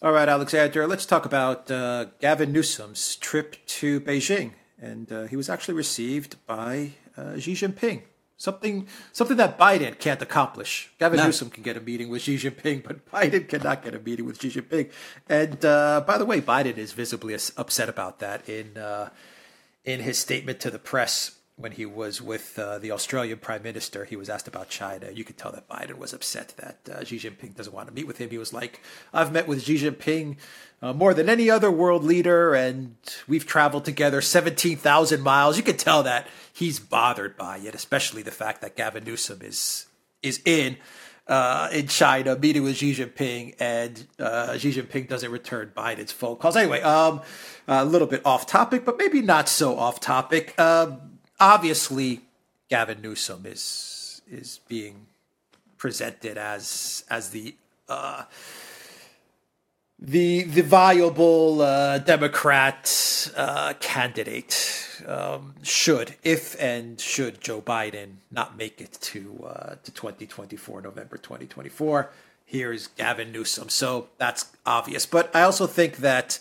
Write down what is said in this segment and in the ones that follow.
All right, Alexander, let's talk about uh, Gavin Newsom's trip to Beijing. And uh, he was actually received by uh, Xi Jinping. Something, something that Biden can't accomplish. Gavin no. Newsom can get a meeting with Xi Jinping, but Biden cannot get a meeting with Xi Jinping. And uh, by the way, Biden is visibly upset about that in uh, in his statement to the press when he was with uh, the Australian Prime Minister, he was asked about China. You could tell that Biden was upset that uh, Xi Jinping doesn't want to meet with him. He was like, I've met with Xi Jinping uh, more than any other world leader, and we've traveled together 17,000 miles. You could tell that he's bothered by it, especially the fact that Gavin Newsom is, is in. Uh, in China, meeting with Xi Jinping, and uh, Xi Jinping doesn't return Biden's phone calls. Anyway, um, a little bit off topic, but maybe not so off topic. Um, obviously Gavin Newsom is is being presented as as the uh, the the viable uh, Democrat uh, candidate. Um, should if and should Joe Biden not make it to uh, to 2024 November 2024 here's Gavin Newsom. So that's obvious. But I also think that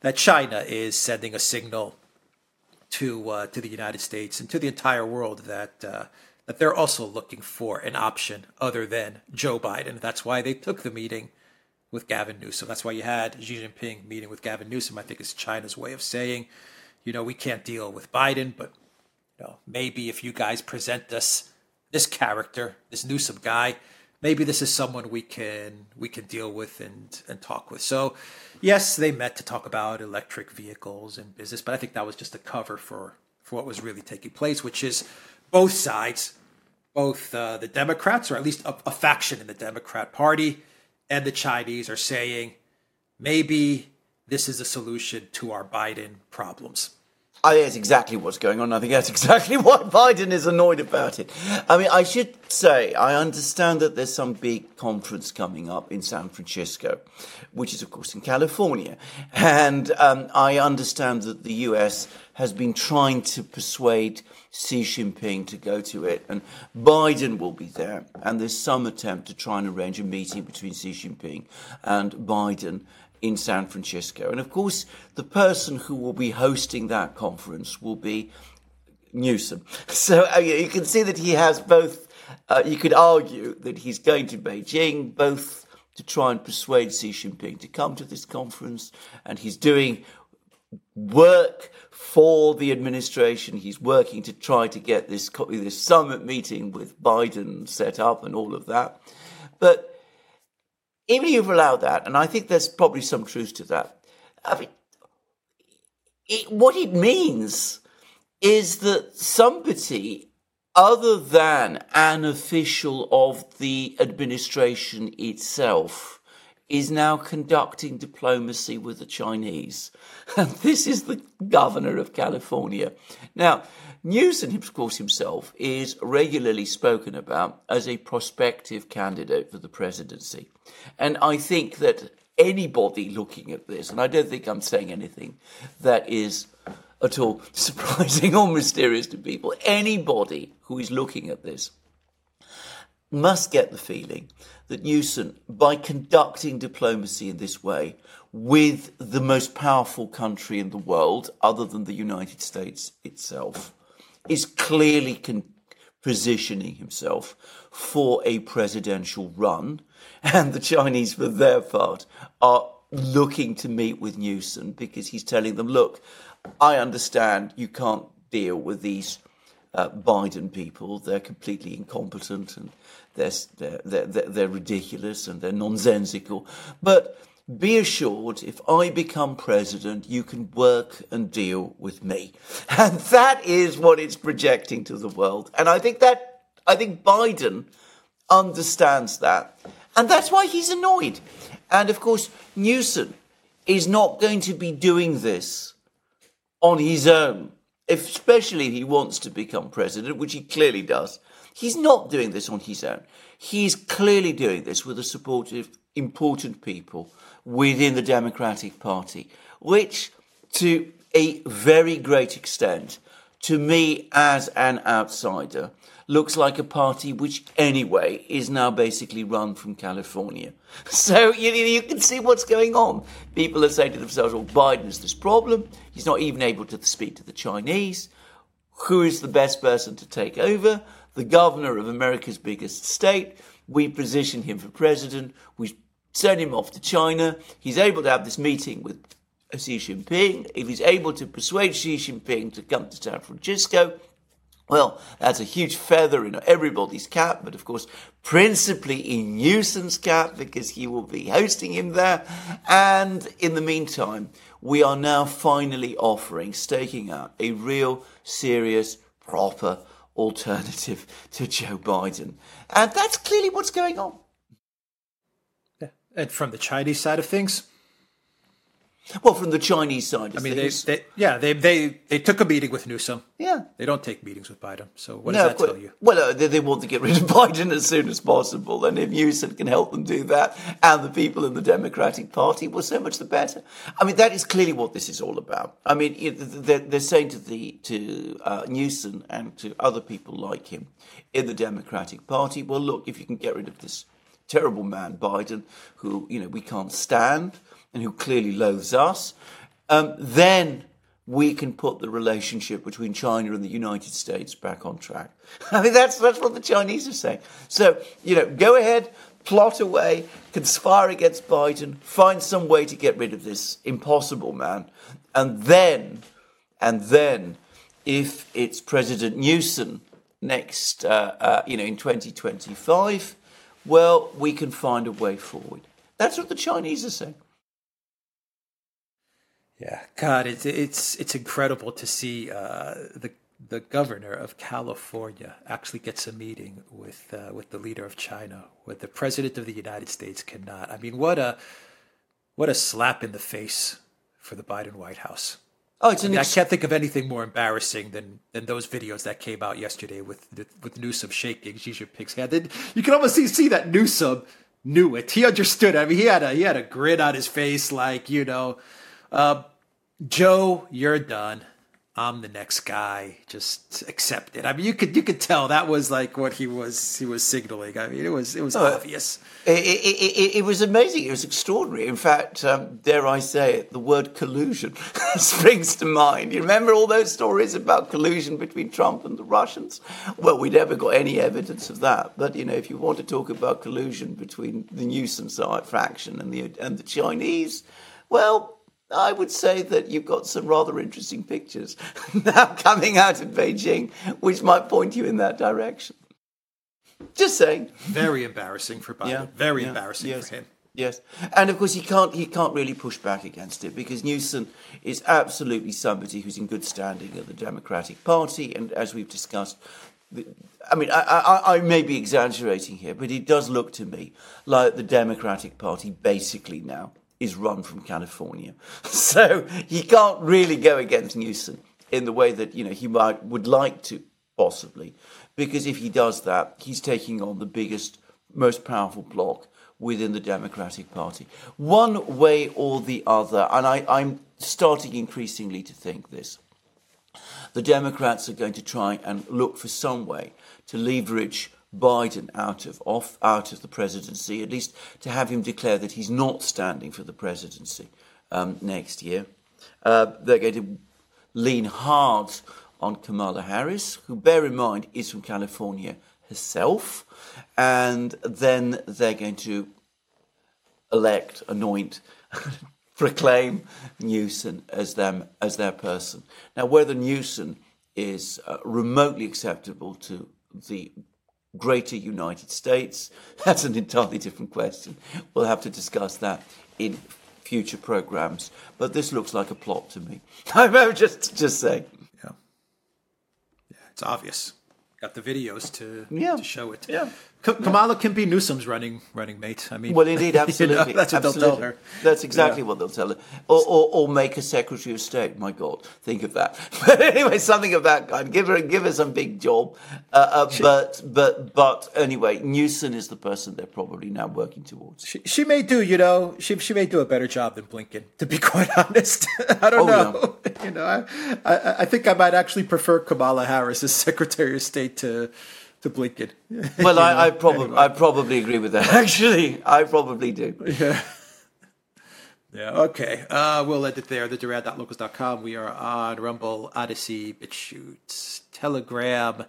that China is sending a signal to uh, to the United States and to the entire world that uh, that they're also looking for an option other than Joe Biden. That's why they took the meeting with Gavin Newsom. That's why you had Xi Jinping meeting with Gavin Newsom. I think it's China's way of saying, you know, we can't deal with Biden, but you know, maybe if you guys present us this character, this Newsom guy, maybe this is someone we can we can deal with and and talk with. So, yes, they met to talk about electric vehicles and business, but I think that was just a cover for for what was really taking place, which is both sides, both uh, the Democrats or at least a, a faction in the Democrat Party and the Chinese are saying maybe this is a solution to our Biden problems. I think that's exactly what's going on. I think that's exactly why Biden is annoyed about it. I mean, I should say, I understand that there's some big conference coming up in San Francisco, which is, of course, in California. And um, I understand that the US has been trying to persuade Xi Jinping to go to it, and Biden will be there. And there's some attempt to try and arrange a meeting between Xi Jinping and Biden in San Francisco. And of course, the person who will be hosting that conference will be Newsom. So uh, you can see that he has both, uh, you could argue that he's going to Beijing both to try and persuade Xi Jinping to come to this conference, and he's doing work for the administration. He's working to try to get this, this summit meeting with Biden set up and all of that. But even if you've allowed that, and I think there's probably some truth to that, I mean, it, what it means is that somebody other than an official of the administration itself is now conducting diplomacy with the Chinese. And this is the governor of California. Now, Newsom, of course, himself is regularly spoken about as a prospective candidate for the presidency. And I think that anybody looking at this, and I don't think I'm saying anything that is at all surprising or mysterious to people, anybody who is looking at this must get the feeling that Newsom, by conducting diplomacy in this way with the most powerful country in the world, other than the United States itself, is clearly con- positioning himself for a presidential run. And the Chinese, for their part, are looking to meet with Newsom because he's telling them, look, I understand you can't deal with these uh, Biden people. They're completely incompetent and they're, they're, they're, they're ridiculous and they're nonsensical. But be assured, if I become president, you can work and deal with me. And that is what it's projecting to the world. And I think that, I think Biden understands that. And that's why he's annoyed. And of course, Newsom is not going to be doing this on his own, especially if he wants to become president, which he clearly does. He's not doing this on his own. He's clearly doing this with the support of important people within the Democratic Party, which to a very great extent, to me as an outsider, looks like a party which, anyway, is now basically run from California. So you, you can see what's going on. People are saying to themselves, well, Biden has this problem. He's not even able to speak to the Chinese. Who is the best person to take over? The governor of America's biggest state. We position him for president. We send him off to China. He's able to have this meeting with Xi Jinping. If he's able to persuade Xi Jinping to come to San Francisco, well, that's a huge feather in everybody's cap, but of course, principally in Newsom's cap because he will be hosting him there. And in the meantime, we are now finally offering, staking out a real, serious, proper alternative to Joe Biden. And that's clearly what's going on. And from the Chinese side of things, well, from the Chinese side, I mean, they, they, yeah, they, they they took a meeting with Newsom. Yeah, they don't take meetings with Biden. So what no, does that tell you? Well, uh, they, they, want to get rid of Biden as soon as possible, and if Newsom can help them do that, and the people in the Democratic Party, well, so much the better. I mean, that is clearly what this is all about. I mean, they're, they're saying to the to uh, Newsom and to other people like him in the Democratic Party, well, look, if you can get rid of this terrible man Biden, who you know we can't stand and who clearly loathes us, um, then we can put the relationship between China and the United States back on track. I mean, that's, that's what the Chinese are saying. So, you know, go ahead, plot away, conspire against Biden, find some way to get rid of this impossible man. And then, and then, if it's President Newsom next, uh, uh, you know, in 2025, well, we can find a way forward. That's what the Chinese are saying. Yeah, God, it's it's it's incredible to see uh, the the governor of California actually gets a meeting with uh, with the leader of China, where the president of the United States cannot. I mean, what a what a slap in the face for the Biden White House. Oh, it's I, mean, ex- I can't think of anything more embarrassing than than those videos that came out yesterday with with Newsom shaking Xi Jinping's hand. you can almost see see that Newsom knew it. He understood. I mean, he had a he had a grin on his face, like you know uh, Joe, you're done. I'm the next guy. Just accept it. I mean, you could you could tell that was like what he was he was signaling. I mean, it was it was oh, obvious. It, it, it, it, was amazing. It was extraordinary. In fact, um, dare I say it, the word collusion springs to mind. You remember all those stories about collusion between Trump and the Russians? Well, we never got any evidence of that. But you know, if you want to talk about collusion between the Newsom side faction and the and the Chinese, well I would say that you've got some rather interesting pictures now coming out of Beijing, which might point you in that direction. Just saying. Very embarrassing for Biden. Yeah, Very yeah, embarrassing yes, for him. Yes, and of course he can't he can't really push back against it because Newsom is absolutely somebody who's in good standing at the Democratic Party, and as we've discussed, I mean, I, I, I, may be exaggerating here, but it does look to me like the Democratic Party basically now is run from California. So he can't really go against Newsom in the way that you know he might would like to possibly, because if he does that, he's taking on the biggest, most powerful bloc within the Democratic Party. One way or the other, and I, I'm starting increasingly to think this. The Democrats are going to try and look for some way to leverage Biden out of off out of the presidency, at least to have him declare that he's not standing for the presidency um, next year. Uh, they're going to lean hard on Kamala Harris, who, bear in mind, is from California herself, and then they're going to elect, anoint, proclaim Newsom as them as their person. Now, whether Newsom is uh, remotely acceptable to the greater United States? That's an entirely different question. We'll have to discuss that in future programs. But this looks like a plot to me. I'm just just saying. Yeah, yeah, it's obvious. Got the videos to yeah. to show it. Yeah. Kamala can be Newsom's running running mate. I mean, well, indeed, absolutely. you know, that's what absolutely. they'll tell her. That's exactly yeah. what they'll tell her. Or, or, or, make a Secretary of State. My God, think of that. But anyway, something of that kind. Give her give her some big job. Uh, uh, she, but but but anyway, Newsom is the person they're probably now working towards. She, she may do, you know, she she may do a better job than Blinken. To be quite honest, I don't oh, know. Yeah. You know, I, I I think I might actually prefer Kamala Harris as Secretary of State to to to Blinken. Well, I, I probably I probably agree with that. Actually, I probably do. Yeah. Yeah, okay. Uh, we'll end it there. TheDuran.locals.com. We are on Rumble, Odysee, BitChute, Telegram,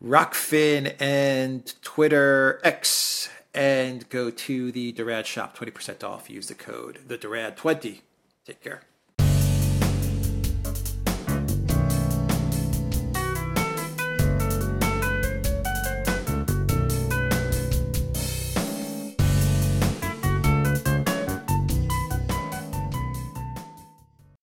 Rokfin, and Twitter X. And go to the Duran shop, 20% off. Use the code, the Duran 20 Take care.